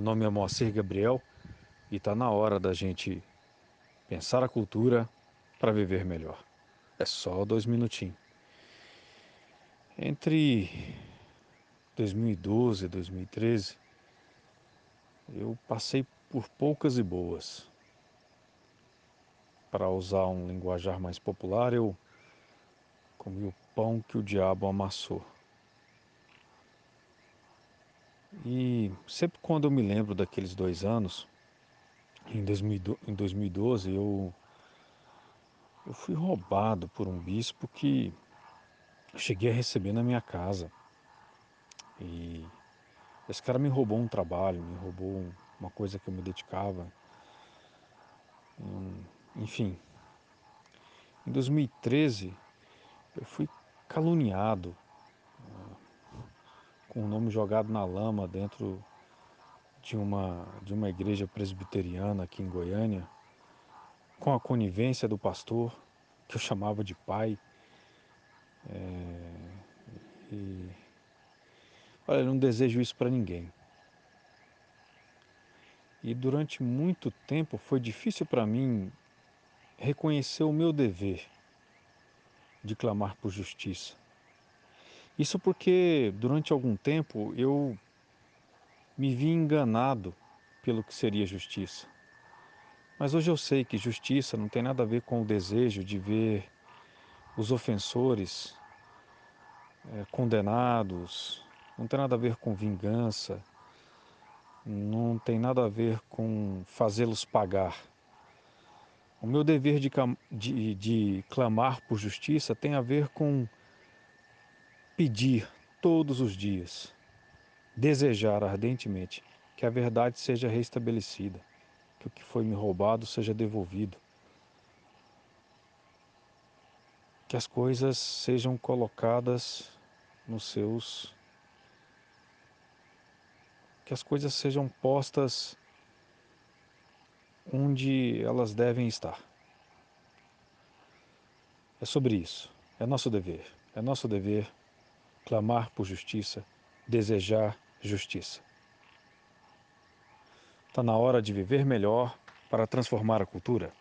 nome é Moacir Gabriel e está na hora da gente pensar a cultura para viver melhor. É só dois minutinhos. Entre 2012 e 2013, eu passei por poucas e boas. Para usar um linguajar mais popular, eu comi o pão que o diabo amassou. E sempre quando eu me lembro daqueles dois anos, em 2012, eu, eu fui roubado por um bispo que eu cheguei a receber na minha casa. E esse cara me roubou um trabalho, me roubou uma coisa que eu me dedicava. Enfim, em 2013 eu fui caluniado com o nome jogado na lama dentro de uma, de uma igreja presbiteriana aqui em Goiânia, com a conivência do pastor, que eu chamava de pai. É, e, olha, eu não desejo isso para ninguém. E durante muito tempo foi difícil para mim reconhecer o meu dever de clamar por justiça. Isso porque durante algum tempo eu me vi enganado pelo que seria justiça. Mas hoje eu sei que justiça não tem nada a ver com o desejo de ver os ofensores é, condenados, não tem nada a ver com vingança, não tem nada a ver com fazê-los pagar. O meu dever de, de, de clamar por justiça tem a ver com pedir todos os dias, desejar ardentemente que a verdade seja restabelecida, que o que foi me roubado seja devolvido, que as coisas sejam colocadas nos seus. que as coisas sejam postas onde elas devem estar. É sobre isso. É nosso dever. É nosso dever clamar por justiça, desejar justiça. Está na hora de viver melhor para transformar a cultura?